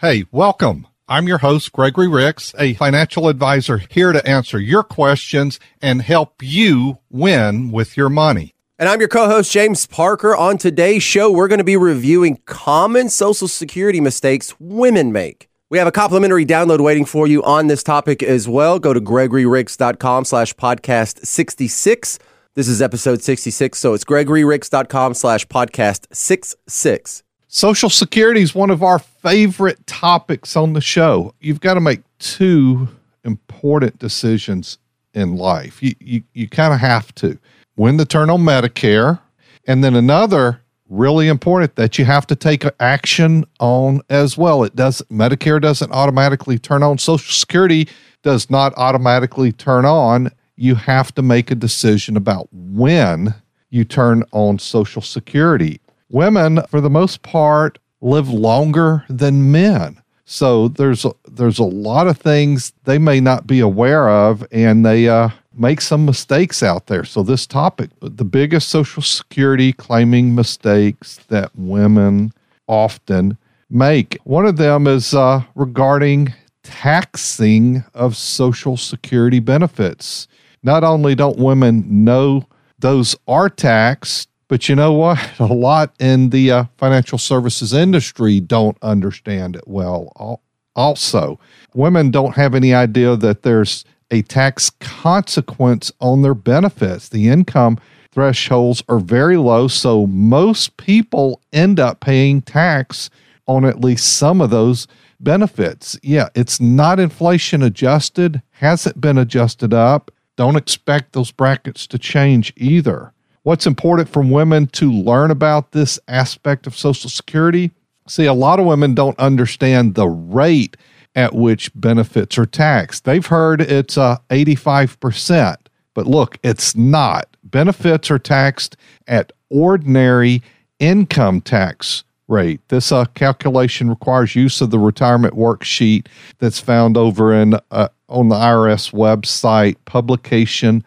Hey, welcome. I'm your host, Gregory Ricks, a financial advisor here to answer your questions and help you win with your money. And I'm your co host, James Parker. On today's show, we're going to be reviewing common Social Security mistakes women make. We have a complimentary download waiting for you on this topic as well. Go to gregoryricks.com slash podcast 66. This is episode 66, so it's gregoryricks.com slash podcast 66. Social Security is one of our favorite topics on the show. You've got to make two important decisions in life. You, you, you kind of have to when to turn on Medicare, and then another really important that you have to take action on as well. It does Medicare doesn't automatically turn on. Social Security does not automatically turn on. You have to make a decision about when you turn on Social Security women, for the most part, live longer than men. So there's a, there's a lot of things they may not be aware of, and they uh, make some mistakes out there. So this topic, the biggest Social Security claiming mistakes that women often make. One of them is uh, regarding taxing of Social Security benefits. Not only don't women know those are taxed, but you know what? A lot in the uh, financial services industry don't understand it well. Also, women don't have any idea that there's a tax consequence on their benefits. The income thresholds are very low, so most people end up paying tax on at least some of those benefits. Yeah, it's not inflation adjusted, hasn't been adjusted up. Don't expect those brackets to change either. What's important for women to learn about this aspect of Social Security? See, a lot of women don't understand the rate at which benefits are taxed. They've heard it's uh, 85%, but look, it's not. Benefits are taxed at ordinary income tax rate. This uh, calculation requires use of the retirement worksheet that's found over in uh, on the IRS website, publication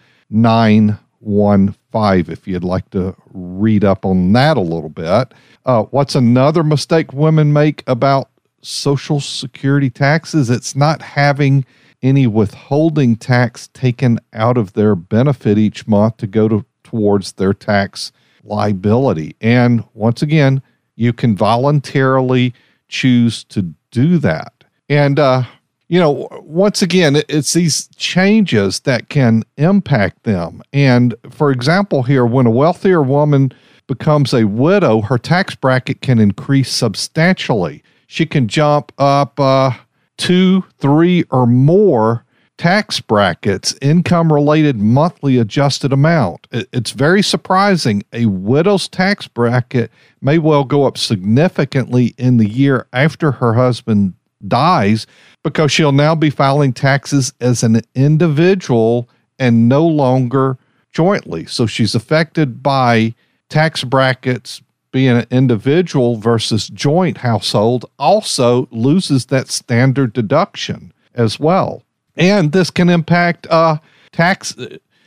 915 five if you'd like to read up on that a little bit. Uh, what's another mistake women make about Social Security taxes? It's not having any withholding tax taken out of their benefit each month to go to, towards their tax liability. And once again, you can voluntarily choose to do that. And uh, you know, once again, it's these changes that can impact them. And for example, here, when a wealthier woman becomes a widow, her tax bracket can increase substantially. She can jump up uh, two, three, or more tax brackets, income related monthly adjusted amount. It's very surprising. A widow's tax bracket may well go up significantly in the year after her husband dies because she'll now be filing taxes as an individual and no longer jointly. So she's affected by tax brackets being an individual versus joint household, also loses that standard deduction as well. And this can impact uh, tax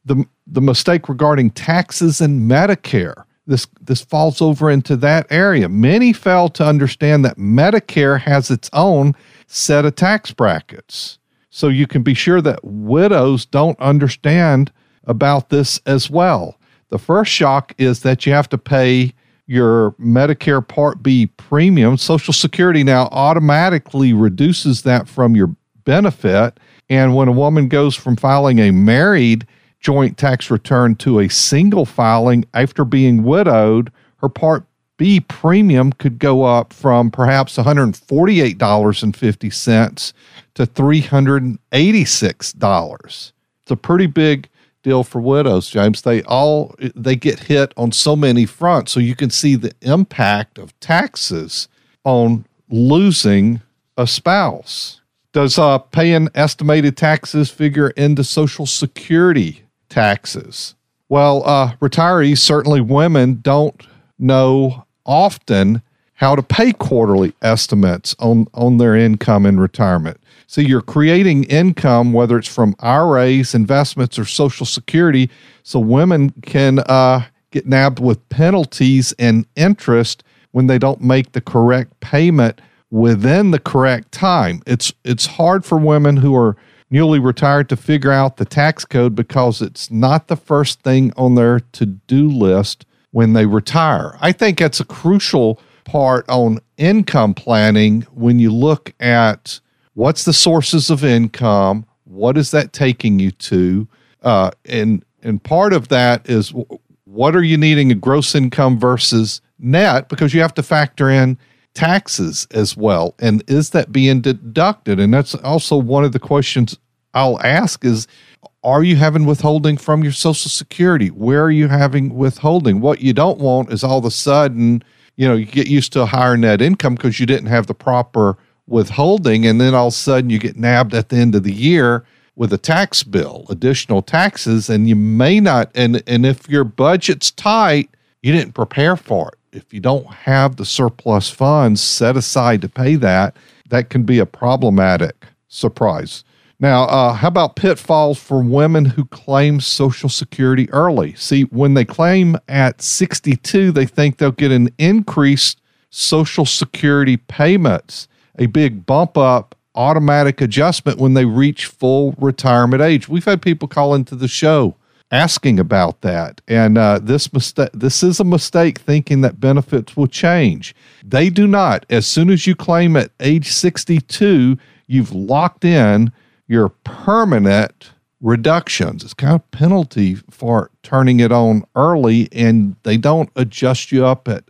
the the mistake regarding taxes and Medicare. This this falls over into that area. Many fail to understand that Medicare has its own set of tax brackets. So you can be sure that widows don't understand about this as well. The first shock is that you have to pay your Medicare Part B premium. Social Security now automatically reduces that from your benefit. And when a woman goes from filing a married joint tax return to a single filing after being widowed, her Part B premium could go up from perhaps $148.50 to $386. It's a pretty big deal for widows, James. They all they get hit on so many fronts. So you can see the impact of taxes on losing a spouse. Does uh, paying estimated taxes figure into Social Security taxes? Well, uh, retirees, certainly women, don't know often how to pay quarterly estimates on, on their income in retirement. So you're creating income, whether it's from IRAs, investments, or Social Security, so women can uh, get nabbed with penalties and interest when they don't make the correct payment within the correct time. It's it's hard for women who are newly retired to figure out the tax code because it's not the first thing on their to-do list when they retire. I think that's a crucial part on income planning when you look at what's the sources of income, what is that taking you to, uh, and and part of that is what are you needing a gross income versus net because you have to factor in taxes as well and is that being deducted and that's also one of the questions I'll ask is are you having withholding from your social security? Where are you having withholding? What you don't want is all of a sudden you know you get used to a higher net income because you didn't have the proper withholding and then all of a sudden you get nabbed at the end of the year with a tax bill additional taxes and you may not and and if your budget's tight you didn't prepare for it. If you don't have the surplus funds set aside to pay that that can be a problematic surprise now, uh, how about pitfalls for women who claim Social Security early? See, when they claim at 62, they think they'll get an increased Social Security payments, a big bump up automatic adjustment when they reach full retirement age. We've had people call into the show asking about that, and uh, this mistake. This is a mistake thinking that benefits will change. They do not. As soon as you claim at age 62, you've locked in your permanent reductions. It's kind of penalty for turning it on early and they don't adjust you up at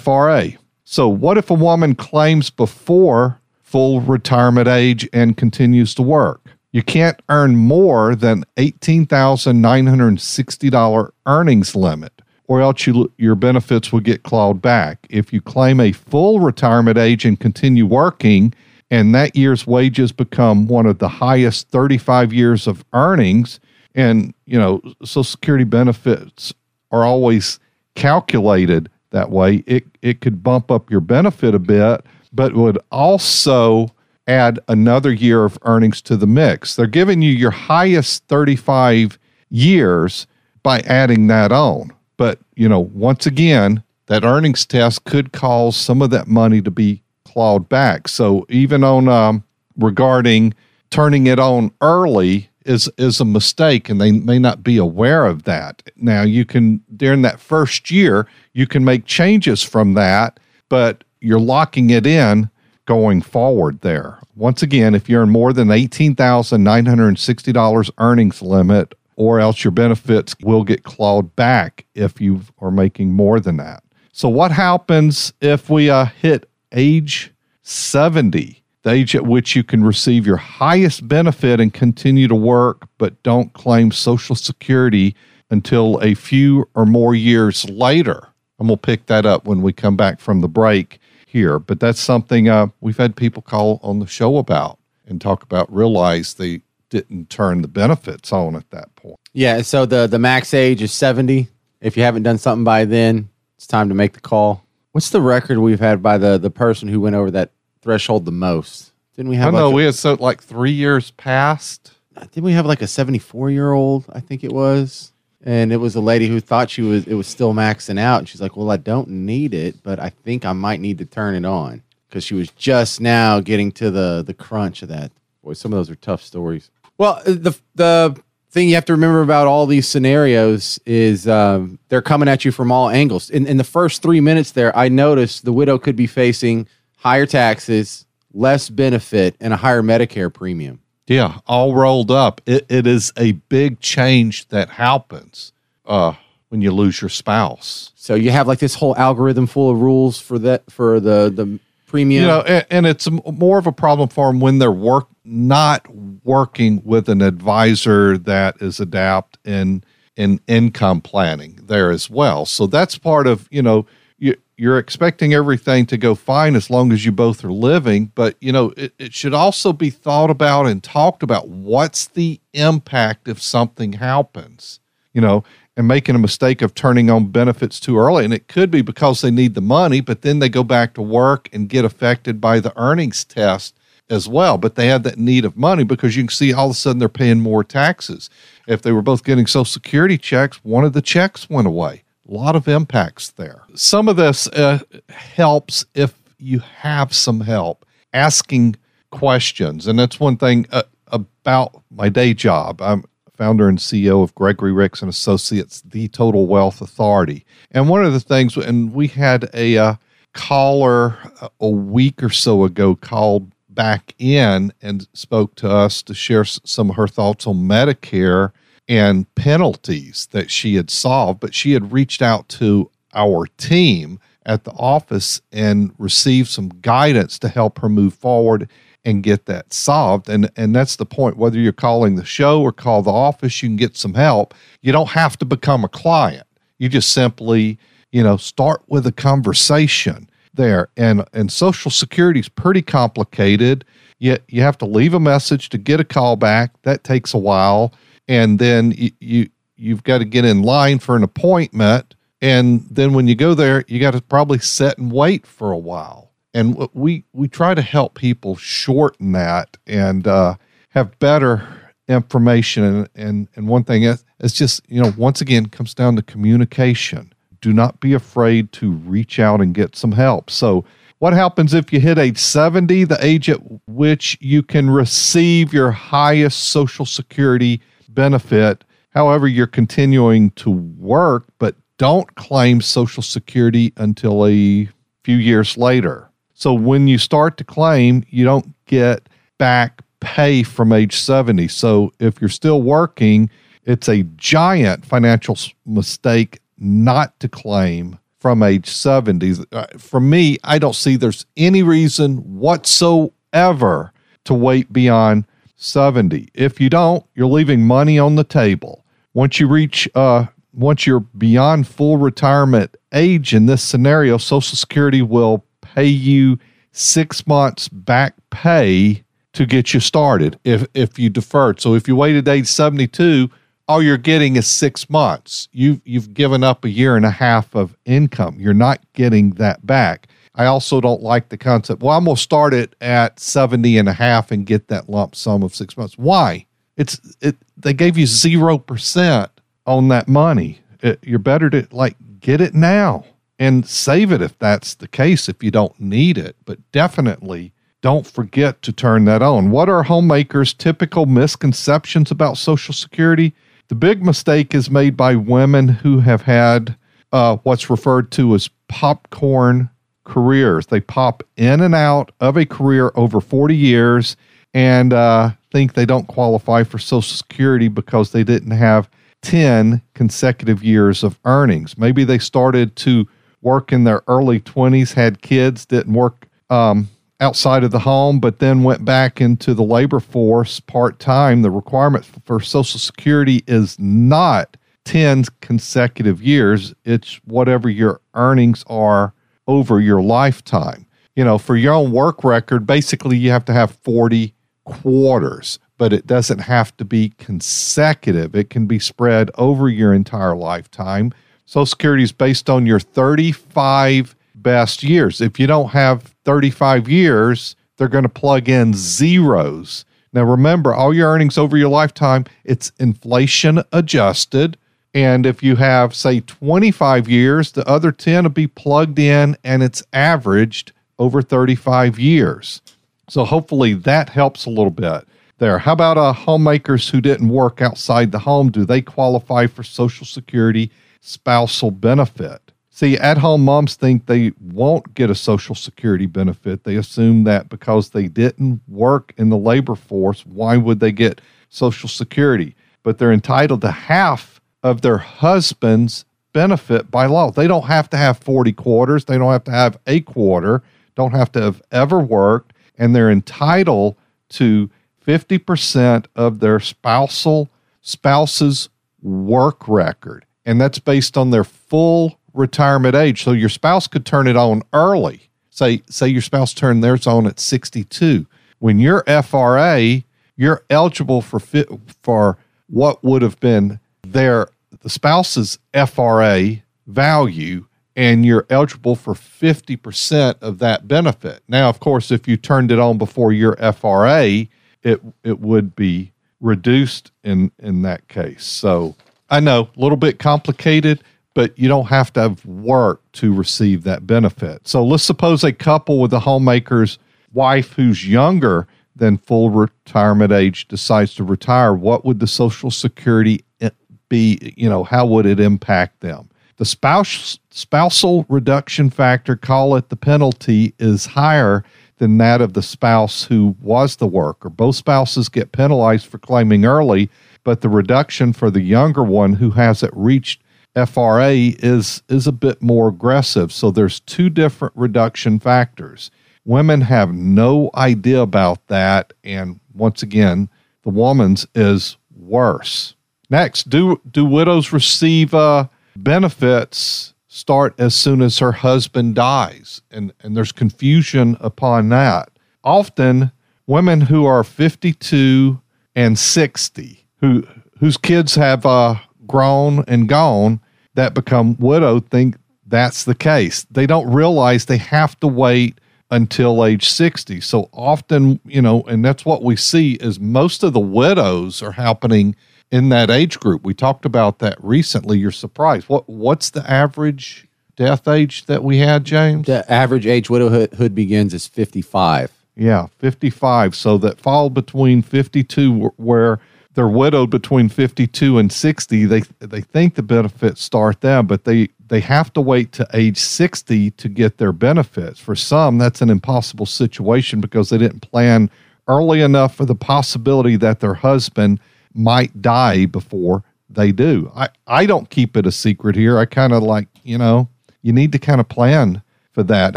FRA. So what if a woman claims before full retirement age and continues to work? You can't earn more than $18,960 earnings limit or else you, your benefits will get clawed back. If you claim a full retirement age and continue working, and that year's wages become one of the highest 35 years of earnings. And you know social security benefits are always calculated that way. It it could bump up your benefit a bit but would also add another year of earnings to the mix. They're giving you your highest 35 years by adding that on. But you know once again that earnings test could cause some of that money to be clawed back. So even on um, regarding turning it on early is is a mistake, and they may not be aware of that. Now you can during that first year you can make changes from that, but you're locking it in going forward there. Once again, if you're in more than $18,960 earnings limit, or else your benefits will get clawed back if you are making more than that. So, what happens if we uh, hit age 70, the age at which you can receive your highest benefit and continue to work, but don't claim Social Security until a few or more years later. And we'll pick that up when we come back from the break here. But that's something uh, we've had people call on the show about and talk about, realize they didn't turn the benefits on at that point. Yeah. So the, the max age is 70. If you haven't done something by then, it's time to make the call. What's the record we've had by the the person who went over that threshold the most? Didn't we have? Oh, I know like we had so like three years past. Didn't we have like a seventy four year old? I think it was, and it was a lady who thought she was it was still maxing out, and she's like, "Well, I don't need it, but I think I might need to turn it on." Because she was just now getting to the the crunch of that. Boy, some of those are tough stories. Well, uh, the the thing you have to remember about all these scenarios is um, they're coming at you from all angles. In, in the first three minutes there, I noticed the widow could be facing higher taxes, less benefit, and a higher Medicare premium. Yeah, all rolled up. It, it is a big change that happens uh, when you lose your spouse. So you have like this whole algorithm full of rules for that for the the premium. You know, and, and it's more of a problem for them when they're work not working with an advisor that is adept in in income planning there as well. So that's part of you know you, you're expecting everything to go fine as long as you both are living, but you know it, it should also be thought about and talked about. What's the impact if something happens? You know, and making a mistake of turning on benefits too early. And it could be because they need the money, but then they go back to work and get affected by the earnings test as well, but they have that need of money because you can see all of a sudden they're paying more taxes. If they were both getting Social Security checks, one of the checks went away. A lot of impacts there. Some of this uh, helps if you have some help. asking questions. And that's one thing uh, about my day job. I'm founder and CEO of Gregory Ricks and Associates, the Total Wealth Authority. And one of the things, and we had a uh, caller a week or so ago called back in and spoke to us to share some of her thoughts on Medicare and penalties that she had solved, but she had reached out to our team at the office and received some guidance to help her move forward and get that solved. And and that's the point. Whether you're calling the show or call the office, you can get some help. You don't have to become a client. You just simply, you know, start with a conversation there. And and Social Security is pretty complicated. Yet you have to leave a message to get a call back. That takes a while, and then you, you you've got to get in line for an appointment. And then when you go there, you got to probably sit and wait for a while. And we we try to help people shorten that and uh, have better information. And, and and one thing is, it's just you know once again comes down to communication do not be afraid to reach out and get some help. So, what happens if you hit age 70, the age at which you can receive your highest Social Security benefit? However, you're continuing to work, but don't claim Social Security until a few years later. So, when you start to claim, you don't get back pay from age 70. So, if you're still working, it's a giant financial mistake not to claim from age 70. Uh, for me, I don't see there's any reason whatsoever to wait beyond 70. If you don't, you're leaving money on the table. Once you reach uh once you're beyond full retirement age in this scenario, Social Security will pay you 6 months back pay to get you started if if you deferred. So if you waited age 72, all you're getting is six months. You've you've given up a year and a half of income. You're not getting that back. I also don't like the concept. Well, I'm gonna start it at 70 and a half and get that lump sum of six months. Why? It's it they gave you zero percent on that money. It, you're better to like get it now and save it if that's the case if you don't need it. But definitely don't forget to turn that on. What are homemakers' typical misconceptions about Social Security? The big mistake is made by women who have had uh, what's referred to as popcorn careers. They pop in and out of a career over 40 years and uh, think they don't qualify for Social Security because they didn't have 10 consecutive years of earnings. Maybe they started to work in their early 20s, had kids, didn't work um, outside of the home, but then went back into the labor force part time. The requirement for Social Security is not 10 consecutive years, it's whatever your earnings are over your lifetime. You know, for your own work record, basically you have to have 40 quarters, but it doesn't have to be consecutive. It can be spread over your entire lifetime. Social Security is based on your 35 best years. If you don't have 35 years, they're going to plug in zeros. Now, remember, all your earnings over your lifetime, it's inflation adjusted. And if you have, say, 25 years, the other 10 will be plugged in and it's averaged over 35 years. So hopefully that helps a little bit there. How about uh, homemakers who didn't work outside the home? Do they qualify for Social Security spousal benefit? See, at home moms think they won't get a Social Security benefit. They assume that because they didn't work in the labor force, why would they get Social Security? But they're entitled to half of their husband's benefit by law. They don't have to have 40 quarters, they don't have to have a quarter, don't have to have ever worked, and they're entitled to 50% of their spousal spouse's work record. And that's based on their full retirement age. So your spouse could turn it on early. Say say your spouse turned theirs on at 62. When you're FRA, you're eligible for fit, for what would have been their the spouse's FRA value and you're eligible for 50% of that benefit. Now, of course, if you turned it on before your FRA, it it would be reduced in in that case. So, I know, a little bit complicated, but you don't have to have work to receive that benefit. So let's suppose a couple with the homemakers wife who's younger than full retirement age decides to retire, what would the Social Security eh, be? You know, how would it impact them? The spouse spousal reduction factor, call it the penalty, is higher than that of the spouse who was the worker. Both spouses get penalized for claiming early, but the reduction for the younger one who hasn't reached FRA is is a bit more aggressive. So there's two different reduction factors. Women have no idea about that, and once again, the woman's is worse. Next, do do widows receive uh, benefits start as soon as her husband dies? And and there's confusion upon that. Often, women who are 52 and 60, who whose kids have uh, grown and gone, that become widowed, think that's the case. They don't realize they have to wait until age 60. So often, you know, and that's what we see is most of the widows are happening in that age group. We talked about that recently. You're surprised. What what's the average death age that we had, James? The average age widowhood begins is 55. Yeah, 55. So that fall between 52 where they're widowed between 52 and 60, they they think the benefits start then, but they they have to wait to age 60 to get their benefits. For some, that's an impossible situation because they didn't plan early enough for the possibility that their husband might die before they do. I, I don't keep it a secret here. I kind of like, you know, you need to kind of plan for that.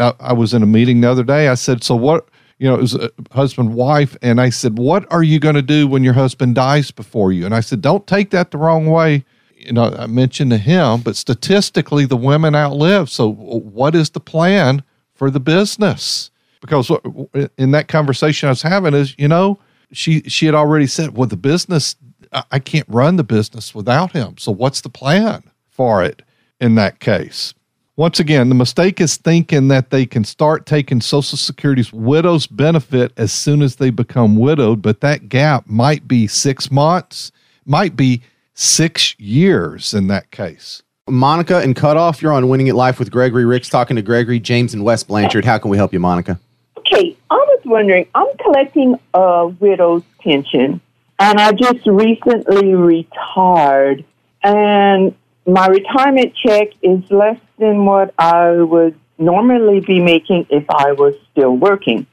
I, I was in a meeting the other day. I said, So what? You know, it was a husband, wife. And I said, What are you going to do when your husband dies before you? And I said, Don't take that the wrong way. You know, I mentioned to him, but statistically, the women outlive. So, what is the plan for the business? Because in that conversation I was having, is, you know, she she had already said, well, the business I can't run the business without him. So what's the plan for it in that case? Once again, the mistake is thinking that they can start taking Social Security's widow's benefit as soon as they become widowed, but that gap might be six months, might be six years in that case. Monica and Cut Off, you're on Winning at Life with Gregory Ricks, talking to Gregory, James, and Wes Blanchard. How can we help you, Monica? Okay, I was wondering, I'm collecting a widow's pension, and I just recently retired, and my retirement check is less than what I would normally be making if I was still working.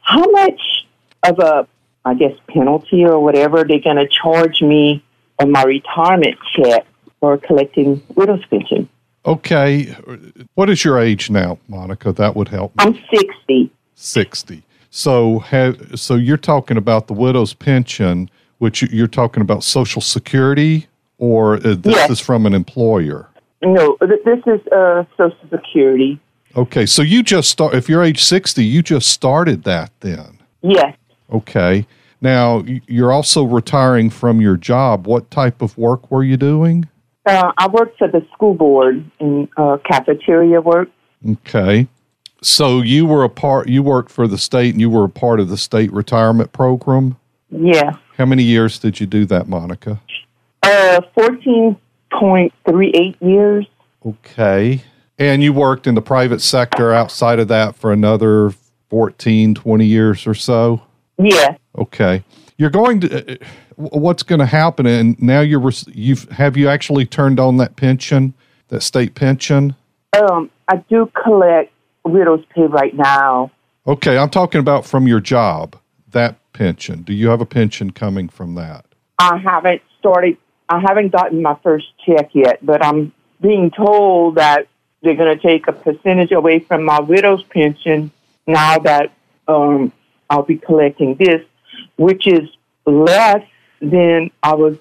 How much of a, I guess, penalty or whatever they're going to charge me on my retirement check for collecting widow's pension? Okay. What is your age now, Monica? That would help. Me. I'm 60. 60. So have, so you're talking about the widow's pension, which you're talking about Social Security, or uh, this yes. is from an employer? No, this is uh, Social Security. Okay, so you just start. If you're age 60, you just started that then. Yes. Okay. Now you're also retiring from your job. What type of work were you doing? Uh, I worked for the school board in uh, cafeteria work. Okay. So you were a part. You worked for the state, and you were a part of the state retirement program. Yeah. How many years did you do that, Monica? Uh, fourteen point three eight years. Okay. And you worked in the private sector outside of that for another 14, 20 years or so? Yeah. Okay. You're going to, uh, what's going to happen? And now you're, you've, have you actually turned on that pension, that state pension? Um, I do collect widow's pay right now. Okay, I'm talking about from your job, that pension. Do you have a pension coming from that? I haven't started, I haven't gotten my first check yet, but I'm being told that they're going to take a percentage away from my widow's pension now that um, I'll be collecting this, which is less than I was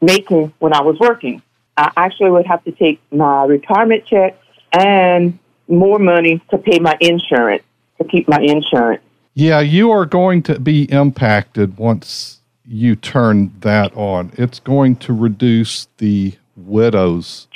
making when I was working. I actually would have to take my retirement check and more money to pay my insurance, to keep my insurance. Yeah, you are going to be impacted once you turn that on. It's going to reduce the widow's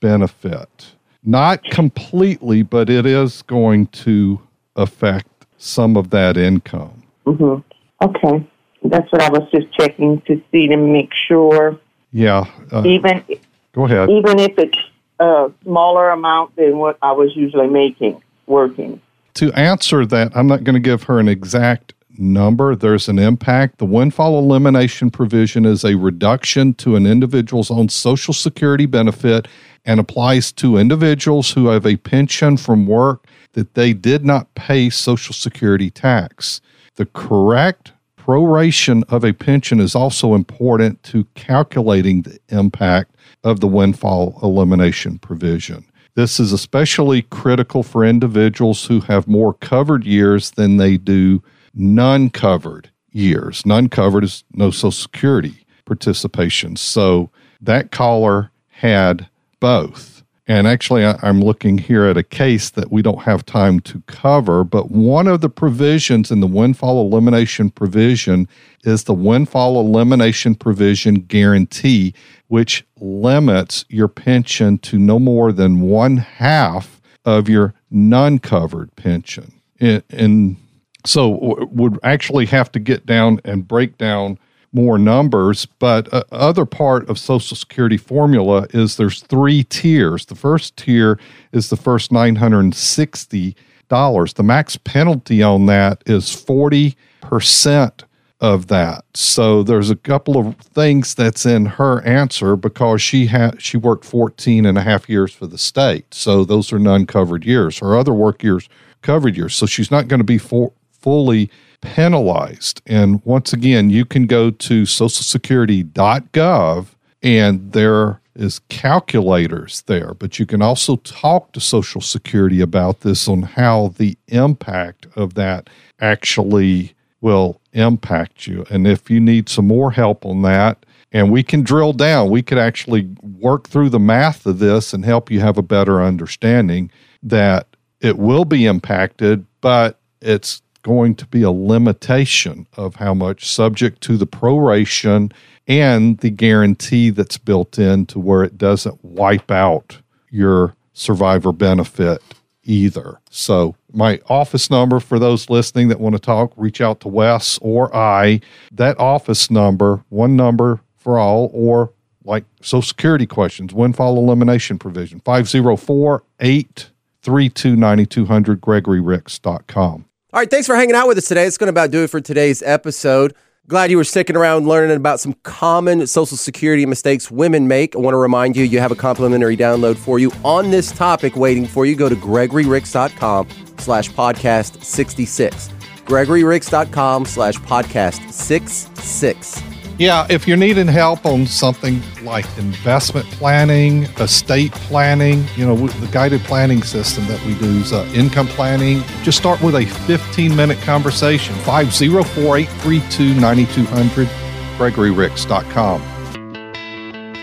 benefit. Not completely, but it is going to affect some of that income. Mm-hmm. Okay. That's what I was just checking to see to make sure. Yeah. Uh, even go ahead. Even if it's a smaller amount than what I was usually making working. to answer that, I'm not going to give her an exact number. There's an impact. The windfall elimination provision is a reduction to an individual's own Social Security benefit and applies to individuals who have a pension from work that they did not pay Social Security tax. The correct proration of a pension is also important to calculating the impact of the windfall elimination provision. This is especially critical for individuals who have more covered years than they do non covered years. Non covered is no Social Security participation. So that caller had both. And actually, I'm looking here at a case that we don't have time to cover, but one of the provisions in the windfall elimination provision is the windfall elimination provision guarantee, which limits your pension to no more than one half of your non covered pension. And so would actually have to get down and break down more numbers, but uh, other part of Social Security formula is there's three tiers. The first tier is the first nine hundred and sixty dollars. The max penalty on that is forty percent of that. So there's a couple of things that's in her answer because she had she worked 14 and a half years for the state. So those are non-covered years. Her other work years covered years. So she's not going to be for, fully penalized. And once again, you can go to socialsecurity.gov and there is calculators there, but you can also talk to Social Security about this on how the impact of that actually will impact you. And if you need some more help on that, and we can drill down, we could actually work through the math of this and help you have a better understanding that it will be impacted, but it's going to be a limitation of how much, subject to the proration and the guarantee that's built in to where it doesn't wipe out your survivor benefit either. So, my office number for those listening that want to talk, reach out to Wes or I. That office number, one number for all, or like Social Security questions, windfall elimination provision, 504 832 9200, gregoryricks.com. All right, thanks for hanging out with us today. It's going to about do it for today's episode. Glad you were sticking around learning about some common Social Security mistakes women make. I want to remind you, you have a complimentary download for you on this topic waiting for you. Go to gregoryricks.com slash podcast 66. gregoryricks.com slash podcast 66. Yeah, if you're needing help on something like investment planning, estate planning, you know, the guided planning system that we do is uh, income planning. Just start with a 15 minute conversation. 504 832 9200, gregoryricks.com.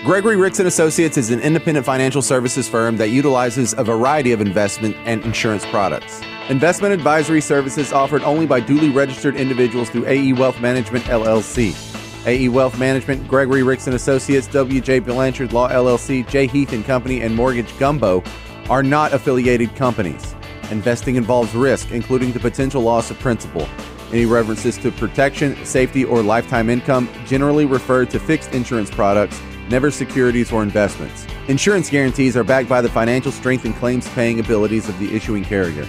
Gregory Ricks and Associates is an independent financial services firm that utilizes a variety of investment and insurance products. Investment advisory services offered only by duly registered individuals through AE Wealth Management LLC. AE Wealth Management, Gregory Ricks and Associates, WJ Blanchard Law LLC, J Heath and Company, and Mortgage Gumbo are not affiliated companies. Investing involves risk, including the potential loss of principal. Any references to protection, safety, or lifetime income generally refer to fixed insurance products, never securities or investments. Insurance guarantees are backed by the financial strength and claims paying abilities of the issuing carrier.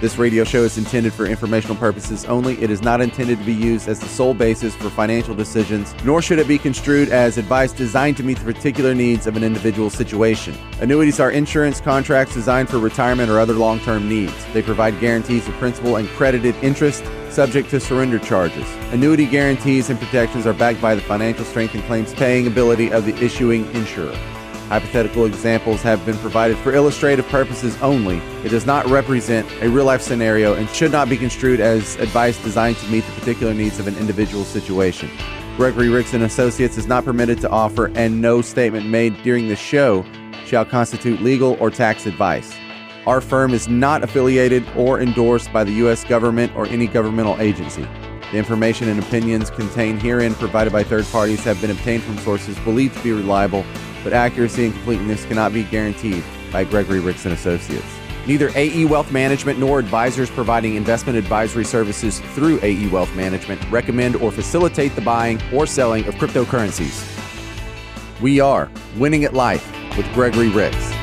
This radio show is intended for informational purposes only. It is not intended to be used as the sole basis for financial decisions, nor should it be construed as advice designed to meet the particular needs of an individual situation. Annuities are insurance contracts designed for retirement or other long term needs. They provide guarantees of principal and credited interest subject to surrender charges. Annuity guarantees and protections are backed by the financial strength and claims paying ability of the issuing insurer. Hypothetical examples have been provided for illustrative purposes only. It does not represent a real life scenario and should not be construed as advice designed to meet the particular needs of an individual situation. Gregory Ricks and Associates is not permitted to offer, and no statement made during the show shall constitute legal or tax advice. Our firm is not affiliated or endorsed by the U.S. government or any governmental agency. The information and opinions contained herein provided by third parties have been obtained from sources believed to be reliable but accuracy and completeness cannot be guaranteed by Gregory Ricks and Associates. Neither AE Wealth Management nor advisors providing investment advisory services through AE Wealth Management recommend or facilitate the buying or selling of cryptocurrencies. We are Winning at Life with Gregory Ricks.